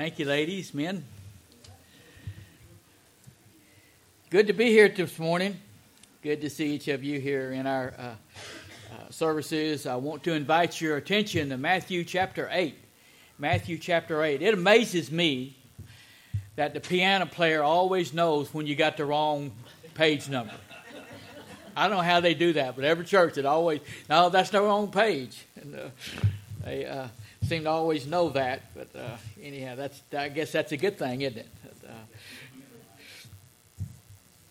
Thank you, ladies, men. Good to be here this morning. Good to see each of you here in our uh, uh, services. I want to invite your attention to Matthew chapter 8. Matthew chapter 8. It amazes me that the piano player always knows when you got the wrong page number. I don't know how they do that, but every church it always no, that's the wrong page. And, uh, they seem to always know that, but uh, anyhow, that's I guess that's a good thing, isn't it? Uh,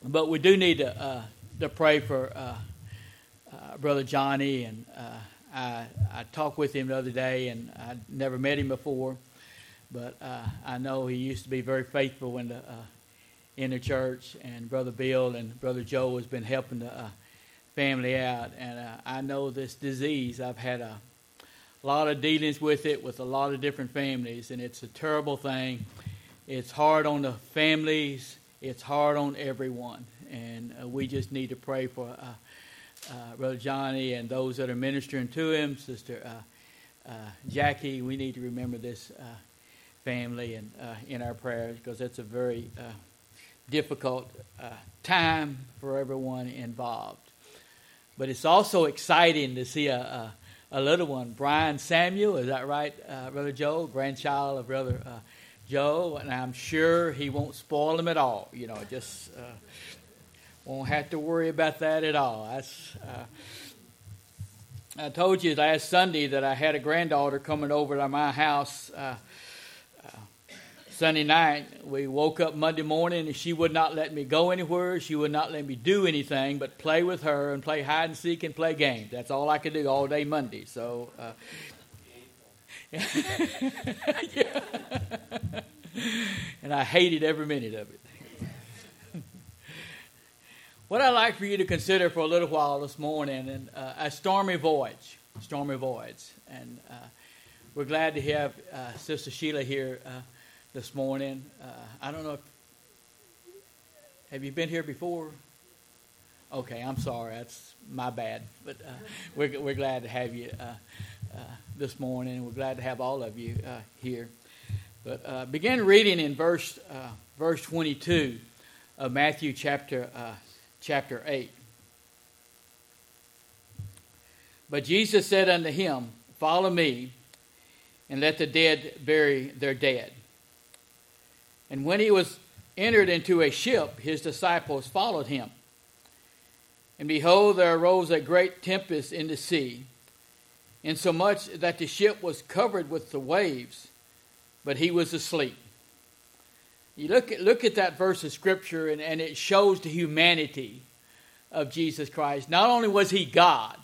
but we do need to uh, to pray for uh, brother Johnny, and I I talked with him the other day, and I never met him before, but I know he used to be very faithful in the in the church, and Brother Bill and Brother Joe has been helping the uh, family out. And uh, I know this disease. I've had a lot of dealings with it with a lot of different families, and it's a terrible thing. It's hard on the families. It's hard on everyone, and uh, we just need to pray for uh, uh, Brother Johnny and those that are ministering to him, Sister uh, Jackie. We need to remember this family and in our prayers because it's a very difficult uh, time for everyone involved. But it's also exciting to see a, a, a little one, Brian Samuel, is that right, uh, Brother Joe? Grandchild of Brother uh, Joe, and I'm sure he won't spoil him at all. You know, just uh, won't have to worry about that at all. That's. Uh, I told you last Sunday that I had a granddaughter coming over to my house uh, Sunday night, we woke up Monday morning and she would not let me go anywhere. She would not let me do anything but play with her and play hide and seek and play games. That's all I could do all day Monday. So, uh, and I hated every minute of it. what I'd like for you to consider for a little while this morning, and uh, a stormy voyage, stormy voyage, and uh, we're glad to have uh, Sister Sheila here uh, this morning. Uh, I don't know if have you been here before? Okay, I'm sorry. That's my bad. But uh, we're, we're glad to have you uh, uh this morning. We're glad to have all of you uh, here. But uh, begin reading in verse verse 22 of Matthew chapter chapter 8. But Jesus said unto him, Follow me, and let the dead bury their dead. And when he was entered into a ship, his disciples followed him. And behold, there arose a great tempest in the sea, insomuch that the ship was covered with the waves, but he was asleep. You look at, look at that verse of Scripture, and, and it shows the humanity of Jesus Christ. Not only was he God,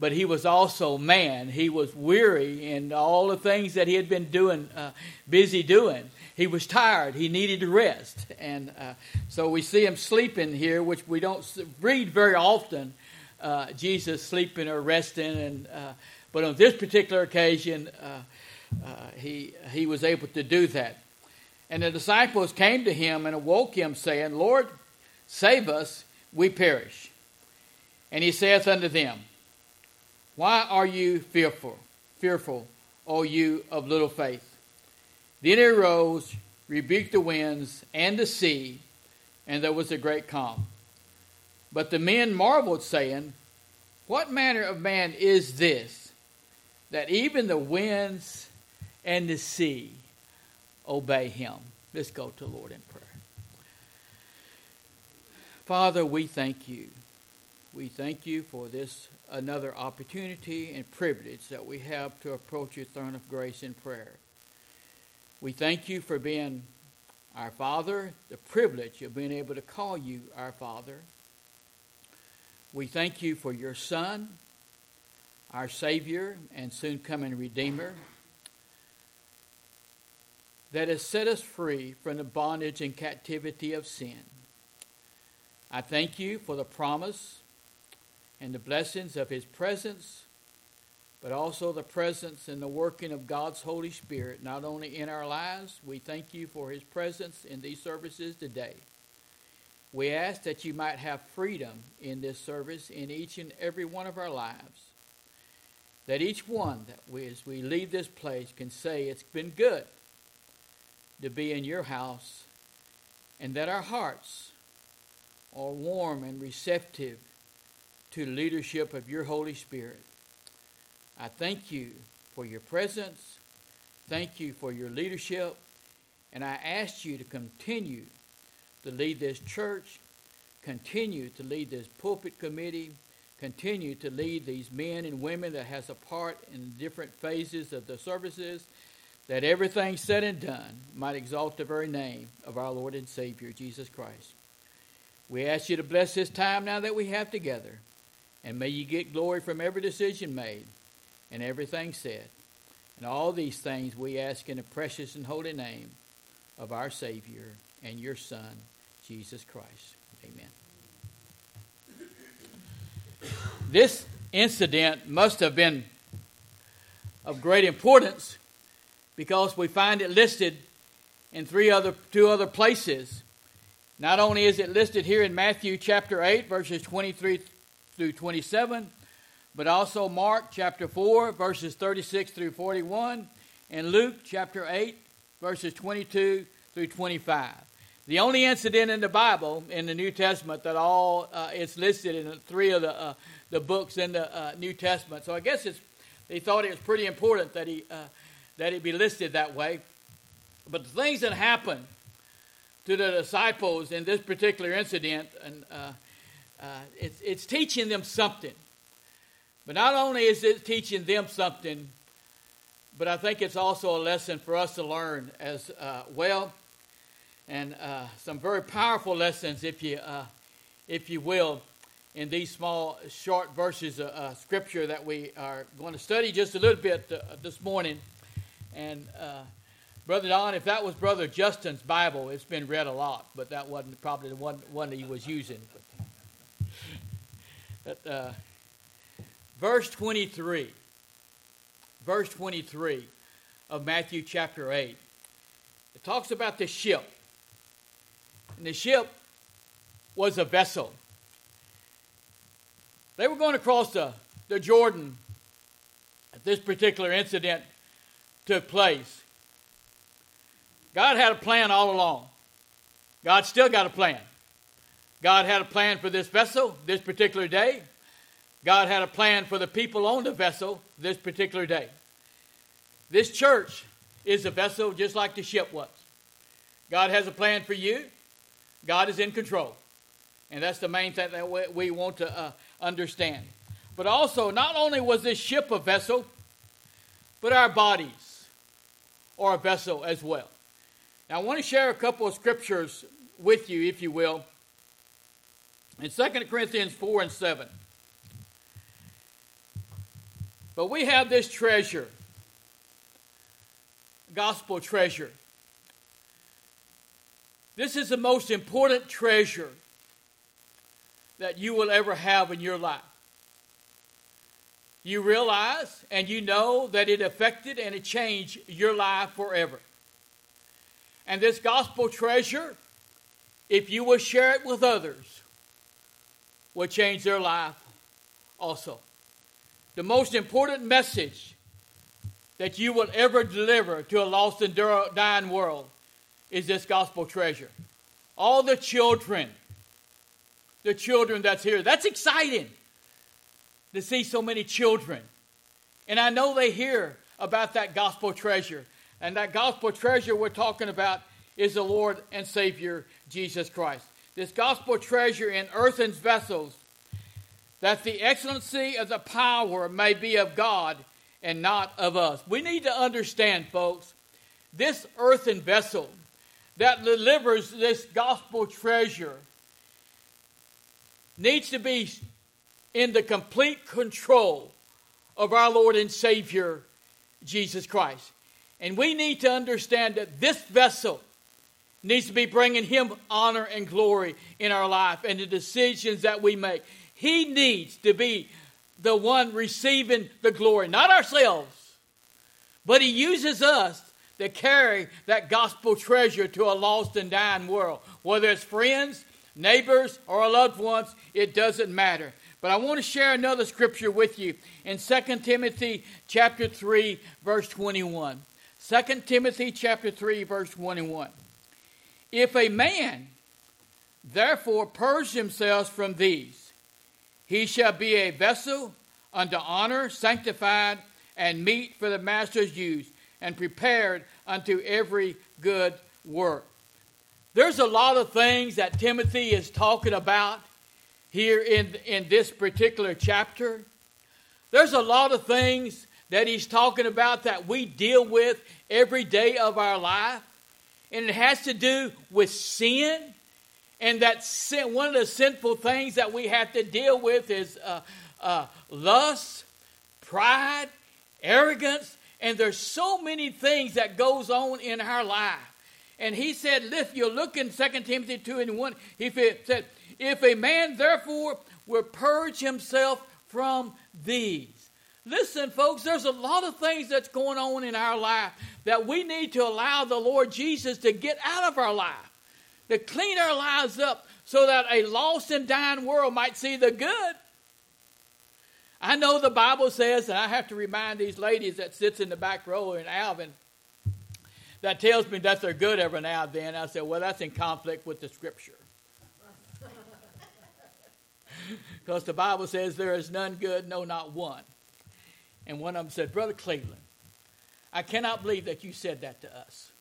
but he was also man. He was weary in all the things that he had been doing, uh, busy doing he was tired. He needed to rest. And uh, so we see him sleeping here, which we don't read very often. Uh, Jesus sleeping or resting, and uh, but on this particular occasion, uh, uh, he he was able to do that. And the disciples came to him and awoke him, saying, "Lord, save us; we perish." And he saith unto them, Why are you fearful, fearful, O you of little faith? Then he arose, rebuked the winds and the sea, and there was a great calm. But the men marveled, saying, What manner of man is this, that even the winds and the sea obey him? Let's go to the Lord in prayer. Father, we thank you. We thank you for this another opportunity and privilege that we have to approach your throne of grace in prayer. We thank you for being our Father, the privilege of being able to call you our Father. We thank you for your Son, our Savior and soon coming Redeemer, that has set us free from the bondage and captivity of sin. I thank you for the promise and the blessings of His presence but also the presence and the working of God's Holy Spirit, not only in our lives. We thank you for His presence in these services today. We ask that you might have freedom in this service in each and every one of our lives. That each one that we, as we leave this place, can say, It's been good. to be in your house and that our hearts are warm and receptive to the leadership of your Holy Spirit. I thank you for your presence. Thank you for your leadership. And I ask you to continue to lead this church, continue to lead this pulpit committee, continue to lead these men and women that has a part in different phases of the services, that everything said and done might exalt the very name of our Lord and Savior, Jesus Christ. We ask you to bless this time now that we have together, and may you get glory from every decision made and everything said. And all these things we ask in the precious and holy name of our Savior and your Son, Jesus Christ. Amen. This incident must have been of great importance because we find it listed in three other two other places. Not only is it listed here in Matthew chapter 8 verses 23 through 27, but also Mark chapter 4 verses 36 through 41 and Luke chapter 8 verses 22 through 25. The only incident in the Bible in the New Testament that all uh, it's listed in three of the uh, the books in the uh, New Testament. So I guess it's they thought it was pretty important that he uh, that it be listed that way. But the things that happened to the disciples in this particular incident, and uh, uh, it's it's teaching them something. But not only is it teaching them something, but I think it's also a lesson for us to learn as well and uh, some very powerful lessons, if you, uh, if you will, in these small, short verses of uh, scripture that we are going to study just a little bit uh, this morning. And uh, Brother Don, if that was Brother Justin's Bible, it's been read a lot, but that wasn't probably the one, one he was using. But, uh, verse 23, verse 23 of Matthew chapter 8, it talks about the ship and the ship was a vessel. They were going across the, the Jordan at this particular incident took place. God had a plan all along. God still got a plan. God had a plan for this vessel this particular day. God had a plan for the people on the vessel this particular day. This church is a vessel just like the ship was. God has a plan for you. God is in control. And that's the main thing that we want to uh, understand. But also, not only was this ship a vessel, but our bodies are a vessel as well. Now, I want to share a couple of scriptures with you, if you will. In 2 Corinthians 4 and 7. But we have this treasure, gospel treasure, this is the most important treasure that you will ever have in your life. You realize and you know that it affected and it changed your life forever. And this gospel treasure, if you will share it with others, will change their life also. The most important message that you will ever deliver to a lost and dying world is this gospel treasure. All the children, the children that's here, that's exciting to see so many children. And I know they hear about that gospel treasure. And that gospel treasure we're talking about is the Lord and Savior Jesus Christ. This gospel treasure in earthen vessels, that the excellency of the power may be of God and not of us. We need to understand, folks, this earthen vessel that delivers this gospel treasure needs to be in the complete control of our Lord and Savior, Jesus Christ. And we need to understand that this vessel needs to be bringing Him honor and glory in our life and the decisions that we make. He needs to be the one receiving the glory, not ourselves, but He uses us to carry that gospel treasure to a lost and dying world. Whether it's friends, neighbors, or loved ones, it doesn't matter. But I want to share another scripture with you in 2 Timothy chapter 3, verse 21. 2 Timothy chapter 3, verse 1 and 1. If a man therefore purge himself from these, he shall be a vessel unto honor, sanctified, and meet for the master's use, and prepared unto every good work. There's a lot of things that Timothy is talking about here in, in this particular chapter. There's a lot of things that he's talking about that we deal with every day of our life. And it has to do with sin. And that sin, one of the sinful things that we have to deal with is uh, uh, lust, pride, arrogance, and there's so many things that goes on in our life. And he said, if you look in 2 Timothy 2 and 1, he said, if a man therefore will purge himself from these. Listen, folks, there's a lot of things that's going on in our life that we need to allow the Lord Jesus to get out of our life, to clean our lives up so that a lost and dying world might see the good. I know the Bible says, and I have to remind these ladies that sits in the back row in Alvin, that tells me that they're good every now and then. I said, well, that's in conflict with the Scripture. because the Bible says there is none good, no, not one. And one of them said, Brother Cleveland, I cannot believe that you said that to us.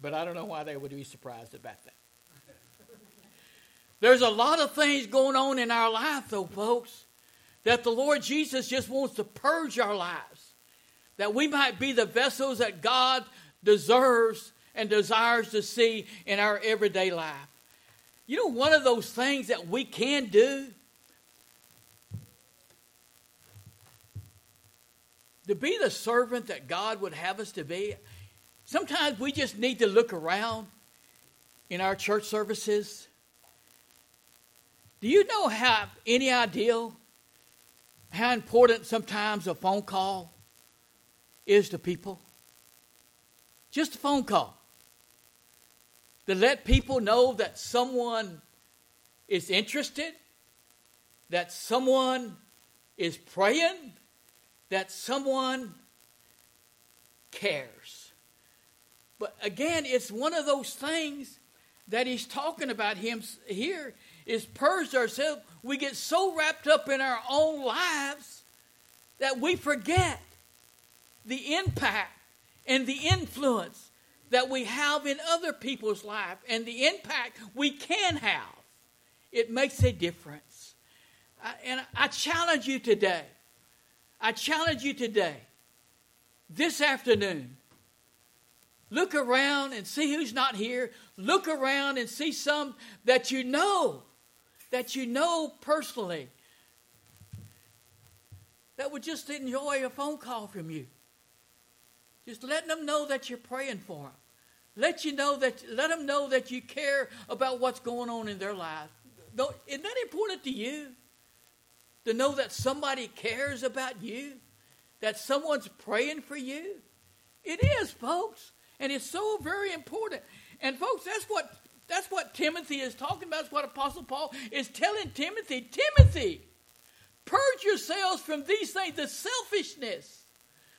But I don't know why they would be surprised about that. There's a lot of things going on in our life, though, folks, that the Lord Jesus just wants to purge our lives, that we might be the vessels that God deserves and desires to see in our everyday life. You know, one of those things that we can do to be the servant that God would have us to be, sometimes we just need to look around in our church services. Do you know how any idea how important sometimes a phone call is to people? Just a phone call to let people know that someone is interested, that someone is praying, that someone cares. But again, it's one of those things that he's talking about him here is purge ourselves. We get so wrapped up in our own lives that we forget the impact and the influence that we have in other people's life and the impact we can have. It makes a difference. And I challenge you today. I challenge you today, this afternoon, look around and see who's not here. Look around and see some that you know, that you know personally, that would just enjoy a phone call from you. Just letting them know that you're praying for them. Let you know that let them know that you care about what's going on in their life. Don't, isn't that important to you? To know that somebody cares about you, that someone's praying for you. It is, folks, and it's so very important. And folks, that's what that's what Timothy is talking about. That's what Apostle Paul is telling Timothy. Timothy, purge yourselves from these things, the selfishness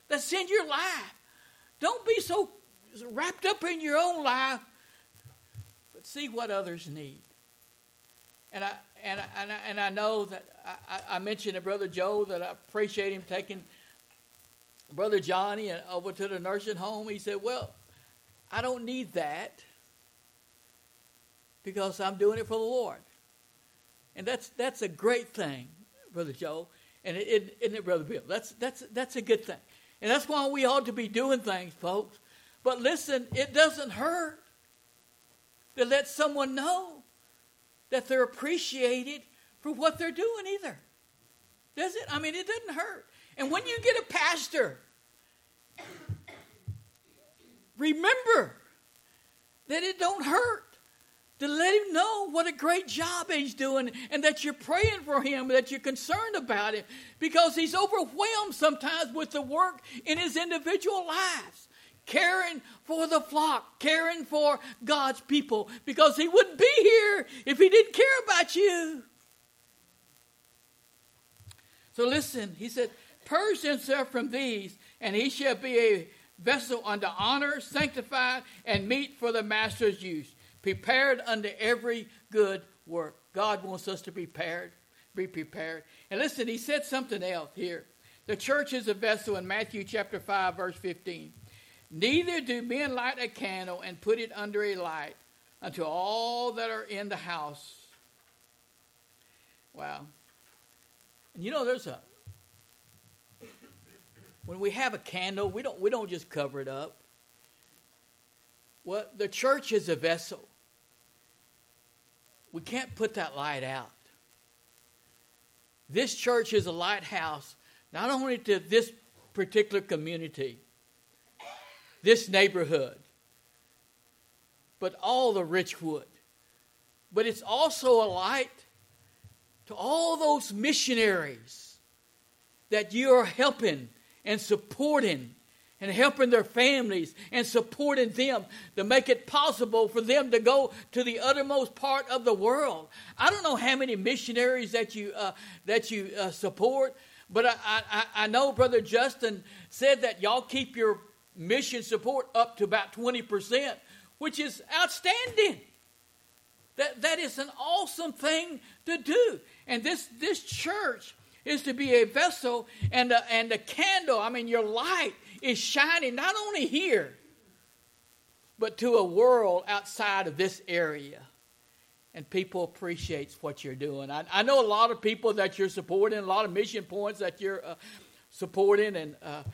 that's in your life. Don't be so wrapped up in your own life, but see what others need. And I and I, and and I know that I, I, mentioned to Brother Joe that I appreciate him taking Brother Johnny and over to the nursing home. He said, "Well, I don't need that because I'm doing it for the Lord." And that's that's a great thing, Brother Joe, and it, it, isn't it, Brother Bill? That's that's that's a good thing, and that's why we ought to be doing things, folks. But listen, it doesn't hurt to let someone know that they're appreciated for what they're doing either. Does it? I mean, it doesn't hurt. And when you get a pastor, remember that it don't hurt to let him know what a great job he's doing and that you're praying for him, that you're concerned about him because he's overwhelmed sometimes with the work in his individual lives caring for the flock, caring for God's people, because He wouldn't be here if He didn't care about you. So listen, He said, Purge himself from these, and he shall be a vessel unto honor, sanctified, and meet for the master's use, prepared unto every good work. God wants us to be prepared, be prepared. And listen, he said something else here. The church is a vessel in Matthew chapter 5, verse 15. Neither do men light a candle and put it under a light unto all that are in the house. Wow. And you know, there's a when we have a candle, we don't we don't just cover it up. Well, the church is a vessel. We can't put that light out. This church is a lighthouse, not only to this particular community, this neighborhood, but all the rich Richwood. But it's also a light to all those missionaries that you are helping and supporting and helping their families and supporting them to make it possible for them to go to the uttermost part of the world. I don't know how many missionaries that you uh, that you uh, support, but I, I, I know Brother Justin said that y'all keep your mission support up to about twenty percent, which is outstanding. That that is an awesome thing to do, and this this church is to be a vessel and a, and a candle. I mean, your light is shining not only here, but to a world outside of this area. And people appreciates what you're doing. I, I know a lot of people that you're supporting, a lot of mission points that you're uh, supporting, and uh,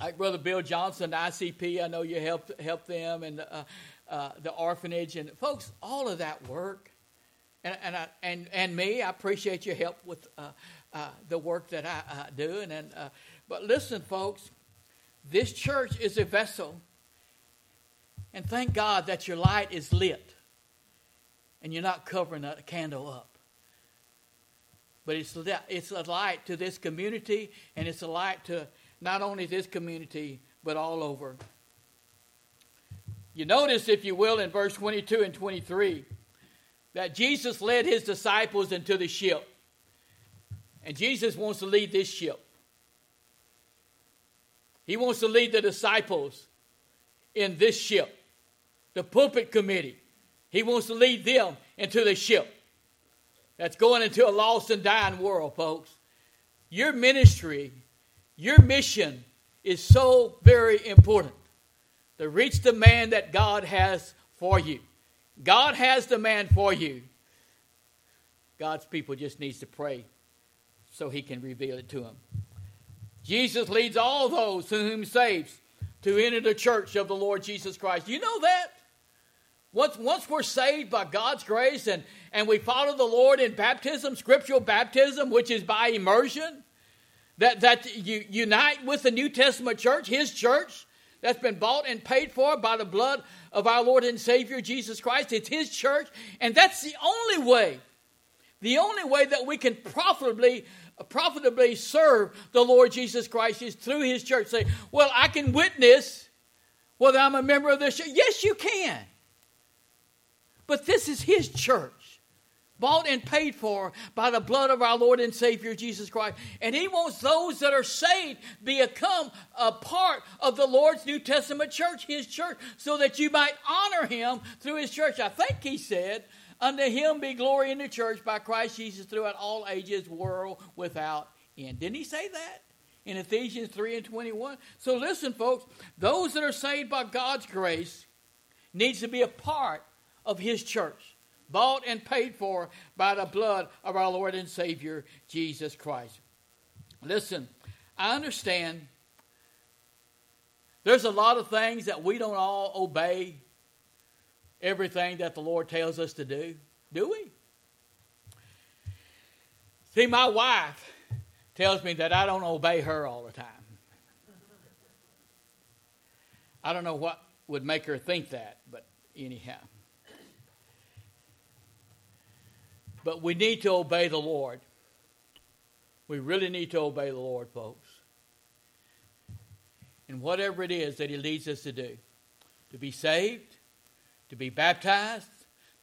like Brother Bill Johnson, ICP, I know you help help them, and uh, uh, the orphanage, and folks, all of that work and and I, and and me. I appreciate your help with uh, uh, the work that I uh, do. And, and uh, but listen, folks, this church is a vessel, and thank God that your light is lit, and you're not covering a candle up. But it's it's a light to this community, and it's a light to not only this community but all over. You notice, if you will, in verse 22 and 23 that Jesus led his disciples into the ship. And Jesus wants to lead this ship. He wants to lead the disciples in this ship, the pulpit committee. He wants to lead them into the ship that's going into a lost and dying world, folks. Your ministry, your mission is so very important to reach the man that God has for you. God has the man for you. God's people just needs to pray so he can reveal it to them. Jesus leads all those whom he saves to enter the church of the Lord Jesus Christ. You know that? Once, once we're saved by God's grace and, and we follow the Lord in baptism, scriptural baptism, which is by immersion, that, that you unite with the New Testament church, his church, that's been bought and paid for by the blood of our Lord and Savior Jesus Christ. It's His church, and that's the only way, the only way that we can profitably profitably serve the Lord Jesus Christ is through His church. Say, well, I can witness whether I'm a member of this church. Yes, you can. But this is His church bought and paid for by the blood of our Lord and Savior Jesus Christ. And He wants those that are saved become a part of the Lord's New Testament church, His church, so that you might honor Him through His church. I think He said, Unto Him be glory in the church by Christ Jesus throughout all ages, world without end. Didn't He say that? In Ephesians 3 and 21. So listen, folks, those that are saved by God's grace needs to be a part of His church bought and paid for by the blood of our Lord and Savior, Jesus Christ. Listen, I understand there's a lot of things that we don't all obey everything that the Lord tells us to do, do we? See, my wife tells me that I don't obey her all the time. I don't know what would make her think that, but anyhow. But we need to obey the Lord. We really need to obey the Lord, folks. And whatever it is that He leads us to do to be saved, to be baptized,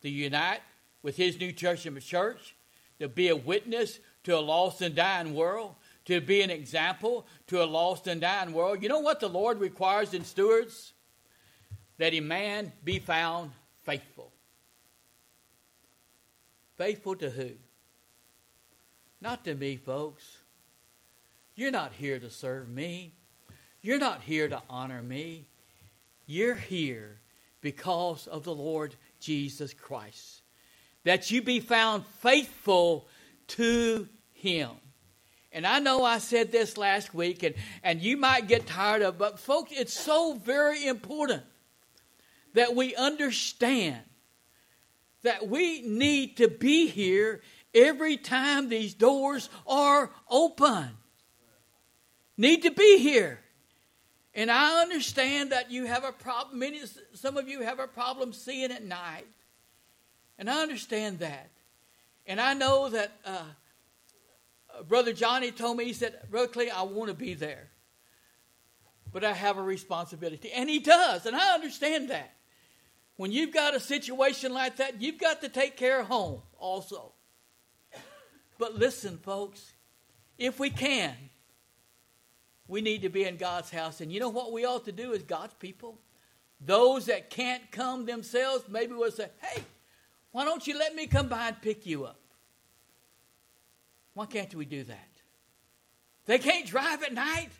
to unite with His new church and church, to be a witness to a lost and dying world, to be an example to a lost and dying world. You know what the Lord requires in stewards? That a man be found faithful. Faithful to who? Not to me, folks. You're not here to serve me. You're not here to honor me. You're here because of the Lord Jesus Christ. That you be found faithful to Him. And I know I said this last week, and, and you might get tired of, but folks, it's so very important that we understand that we need to be here every time these doors are open. Need to be here. And I understand that you have a problem, many, some of you have a problem seeing at night. And I understand that. And I know that uh, Brother Johnny told me, he said, Brother Clay, I want to be there. But I have a responsibility. And he does, and I understand that. When you've got a situation like that, you've got to take care of home also. But listen, folks, if we can, we need to be in God's house. And you know what we ought to do as God's people? Those that can't come themselves, maybe we'll say, hey, why don't you let me come by and pick you up? Why can't we do that? They can't drive at night,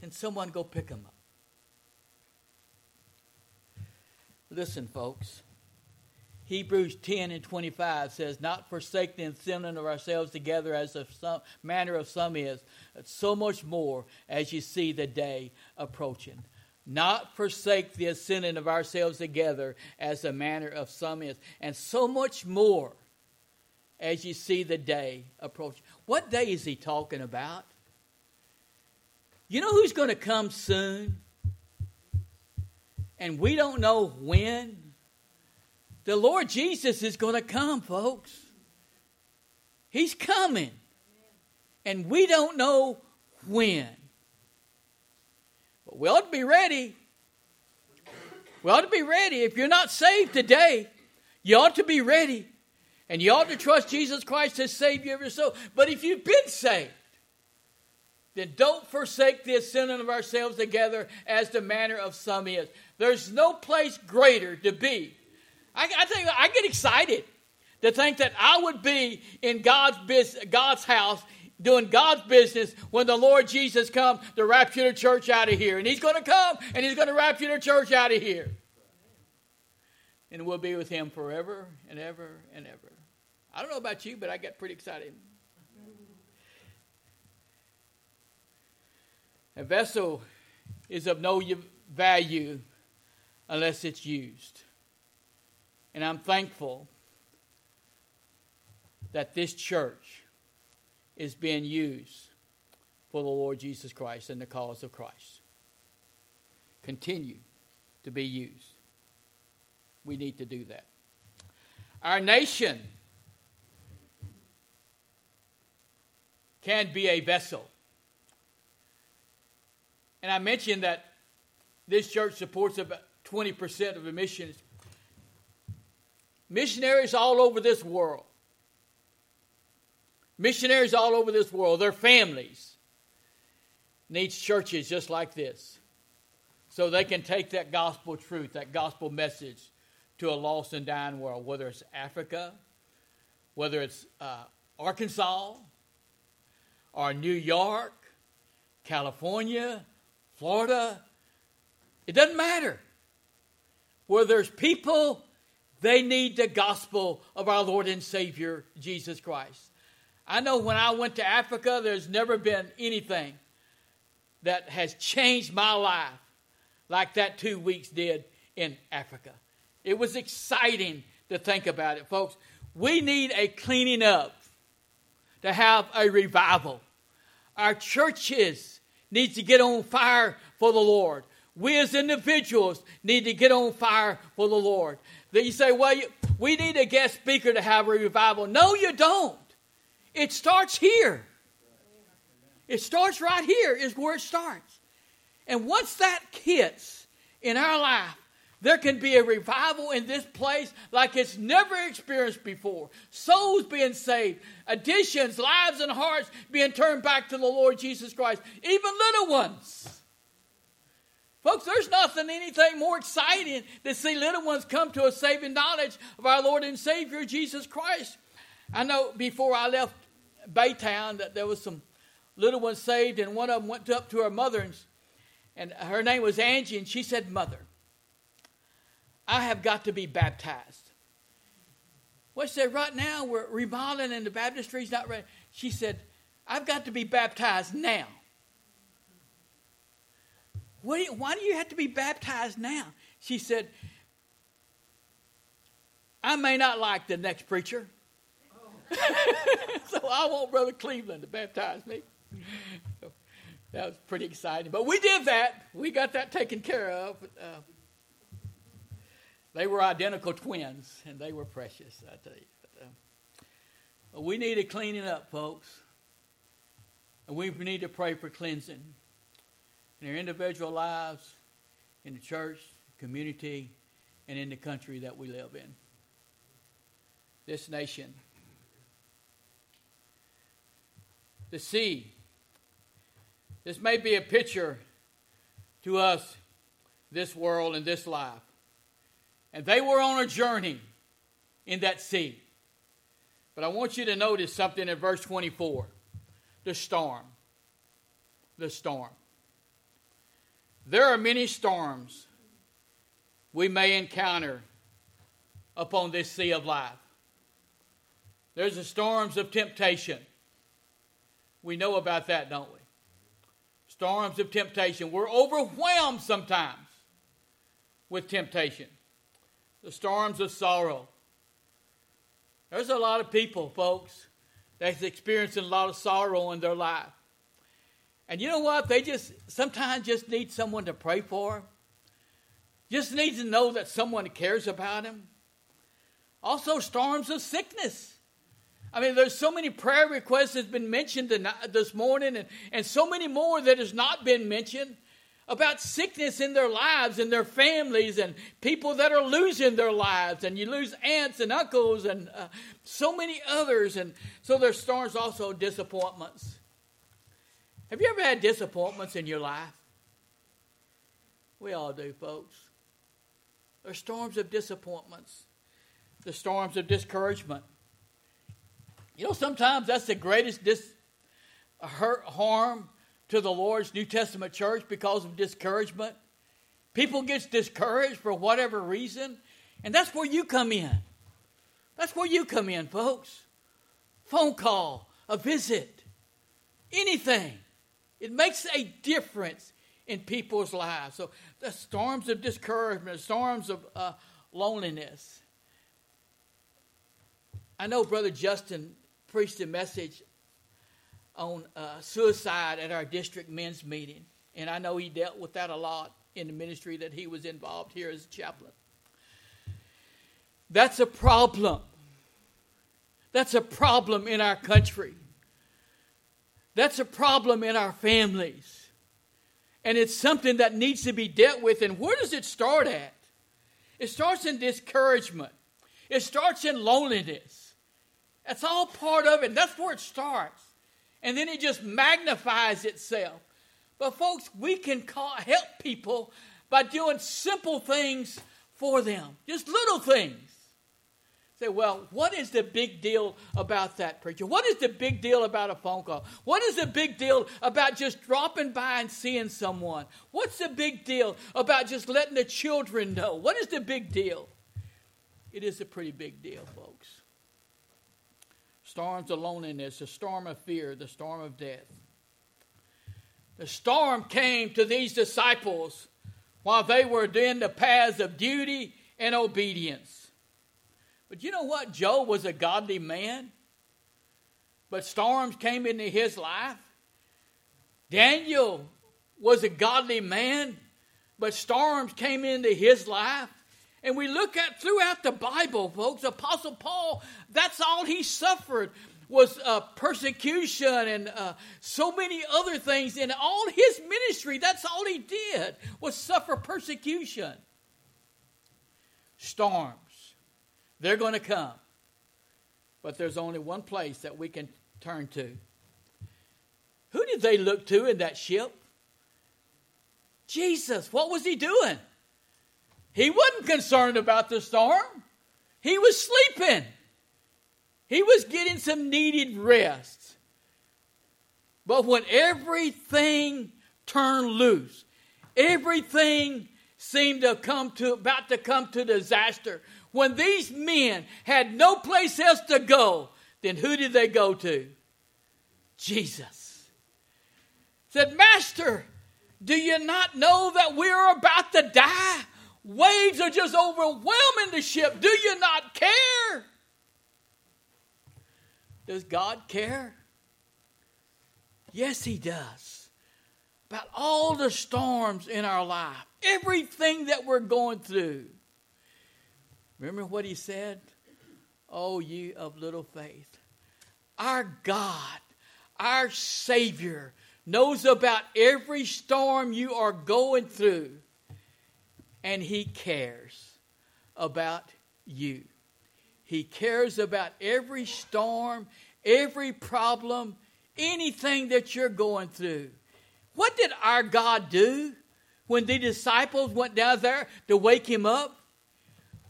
then someone go pick them up. Listen, folks. Hebrews 10 and 25 says, Not forsake the assembling of ourselves together as the some, manner of some is, but so much more as you see the day approaching. Not forsake the assembling of ourselves together as the manner of some is, and so much more as you see the day approaching. What day is he talking about? You know who's going to come soon? And we don't know when. The Lord Jesus is going to come, folks. He's coming. And we don't know when. But we ought to be ready. We ought to be ready. If you're not saved today, you ought to be ready. And you ought to trust Jesus Christ as Savior of your soul. But if you've been saved, then don't forsake the assembling of ourselves together as the manner of some is. There's no place greater to be. I, I think I get excited to think that I would be in God's God's house doing God's business when the Lord Jesus comes to rapture the church out of here. And He's going to come and He's going to rapture the church out of here. And we'll be with Him forever and ever and ever. I don't know about you, but I get pretty excited. A vessel is of no value unless it's used. And I'm thankful that this church is being used for the Lord Jesus Christ and the cause of Christ. Continue to be used. We need to do that. Our nation can be a vessel. And I mentioned that this church supports about 20% of the missions. Missionaries all over this world. Missionaries all over this world, their families needs churches just like this. So they can take that gospel truth, that gospel message to a lost and dying world, whether it's Africa, whether it's uh, Arkansas, or New York, California, Florida. It doesn't matter. Where there's people, they need the gospel of our Lord and Savior, Jesus Christ. I know when I went to Africa, there's never been anything that has changed my life like that two weeks did in Africa. It was exciting to think about it, folks. We need a cleaning up to have a revival. Our churches need to get on fire for the Lord. We as individuals need to get on fire for the Lord. Then you say, well, you, we need a guest speaker to have a revival. No, you don't. It starts here. It starts right here, is where it starts. And once that hits in our life, there can be a revival in this place like it's never experienced before. Souls being saved, additions, lives, and hearts being turned back to the Lord Jesus Christ, even little ones. Folks, there's nothing, anything more exciting than see little ones come to a saving knowledge of our Lord and Savior Jesus Christ. I know before I left Baytown that there was some little ones saved, and one of them went up to her mother, and, and her name was Angie, and she said, Mother, I have got to be baptized. Well, she said, Right now we're remodeling and the baptistry's not ready. She said, I've got to be baptized now. Do you, why do you have to be baptized now? She said, I may not like the next preacher. So I want Brother Cleveland to baptize me. that was pretty exciting. But we did that. We got that taken care of. Uh, they were identical twins, and they were precious, I tell you. But, uh, we needed cleaning up, folks. And we need to pray for cleansing in our individual lives, in the church, community, and in the country that we live in. This nation. The sea. This may be a picture to us, this world and this life. And they were on a journey in that sea. But I want you to notice something in verse 24 the storm. The storm. There are many storms we may encounter upon this sea of life. There's the storms of temptation. We know about that, don't we? Storms of temptation. We're overwhelmed sometimes with temptation the storms of sorrow. There's a lot of people, folks, that's experiencing a lot of sorrow in their life. And you know what? They just sometimes just need someone to pray for. Just need to know that someone cares about them. Also, storms of sickness. I mean, there's so many prayer requests that's been mentioned this morning, and, and so many more that has not been mentioned about sickness in their lives and their families and people that are losing their lives. And you lose aunts and uncles and uh, so many others. And so there's storms also disappointments. Have you ever had disappointments in your life? We all do folks. There's storms of disappointments. The storms of discouragement. You know sometimes that's the greatest dis- hurt harm to the Lord's New Testament church because of discouragement. People get discouraged for whatever reason, and that's where you come in. That's where you come in, folks. Phone call, a visit, anything. It makes a difference in people's lives. So the storms of discouragement, storms of uh, loneliness. I know Brother Justin preached a message on uh, suicide at our district men's meeting. And I know he dealt with that a lot in the ministry that he was involved here as a chaplain. That's a problem. That's a problem in our country. That's a problem in our families. And it's something that needs to be dealt with. And where does it start at? It starts in discouragement, it starts in loneliness. That's all part of it. That's where it starts and then it just magnifies itself. But, folks, we can call, help people by doing simple things for them, just little things. Say, well, what is the big deal about that preacher? What is the big deal about a phone call? What is the big deal about just dropping by and seeing someone? What's the big deal about just letting the children know? What is the big deal? It is a pretty big deal, folks storms of loneliness, the storm of fear, the storm of death. The storm came to these disciples while they were in the paths of duty and obedience. But you know what? Job was a godly man, but storms came into his life. Daniel was a godly man, but storms came into his life. And we look at throughout the Bible, folks, Apostle Paul, that's all he suffered was uh, persecution and uh, so many other things. In all his ministry, that's all he did was suffer persecution. storms. They're going to come. But there's only one place that we can turn to. Who did they look to in that ship? Jesus. What was he doing? He wasn't concerned about the storm. He was sleeping. He was getting some needed rest. But when everything turned loose, everything seemed to come to about to come to disaster. When these men had no place else to go, then who did they go to? Jesus. Said, Master, do you not know that we're about to die? Waves are just overwhelming the ship. Do you not care? Does God care? Yes, He does. About all the storms in our life, everything that we're going through. Remember what He said? Oh, you of little faith. Our God, our Savior, knows about every storm you are going through, and He cares about you. He cares about every storm, every problem, anything that you're going through. What did our God do when the disciples went down there to wake him up?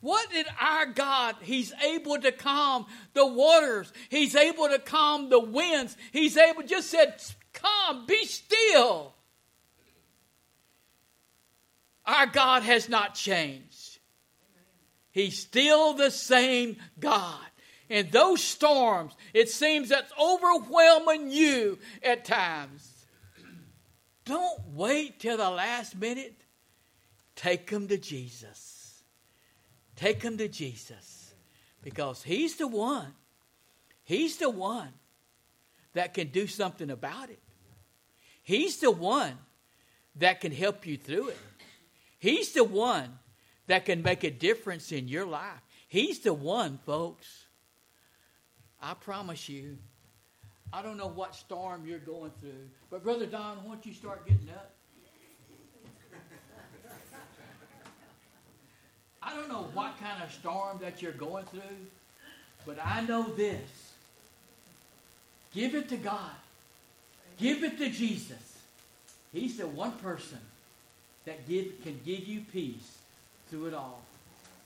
What did our God? He's able to calm the waters. He's able to calm the winds. He's able, just said, Come, be still. Our God has not changed. He's still the same God. And those storms, it seems that's overwhelming you at times. Don't wait till the last minute. Take them to Jesus. Take them to Jesus. Because He's the one. He's the one that can do something about it. He's the one that can help you through it. He's the one that can make a difference in your life. He's the one, folks. I promise you. I don't know what storm you're going through, but Brother Don, once you start getting up, I don't know what kind of storm that you're going through, but I know this. Give it to God. Give it to Jesus. He's the one person that give, can give you peace through it all.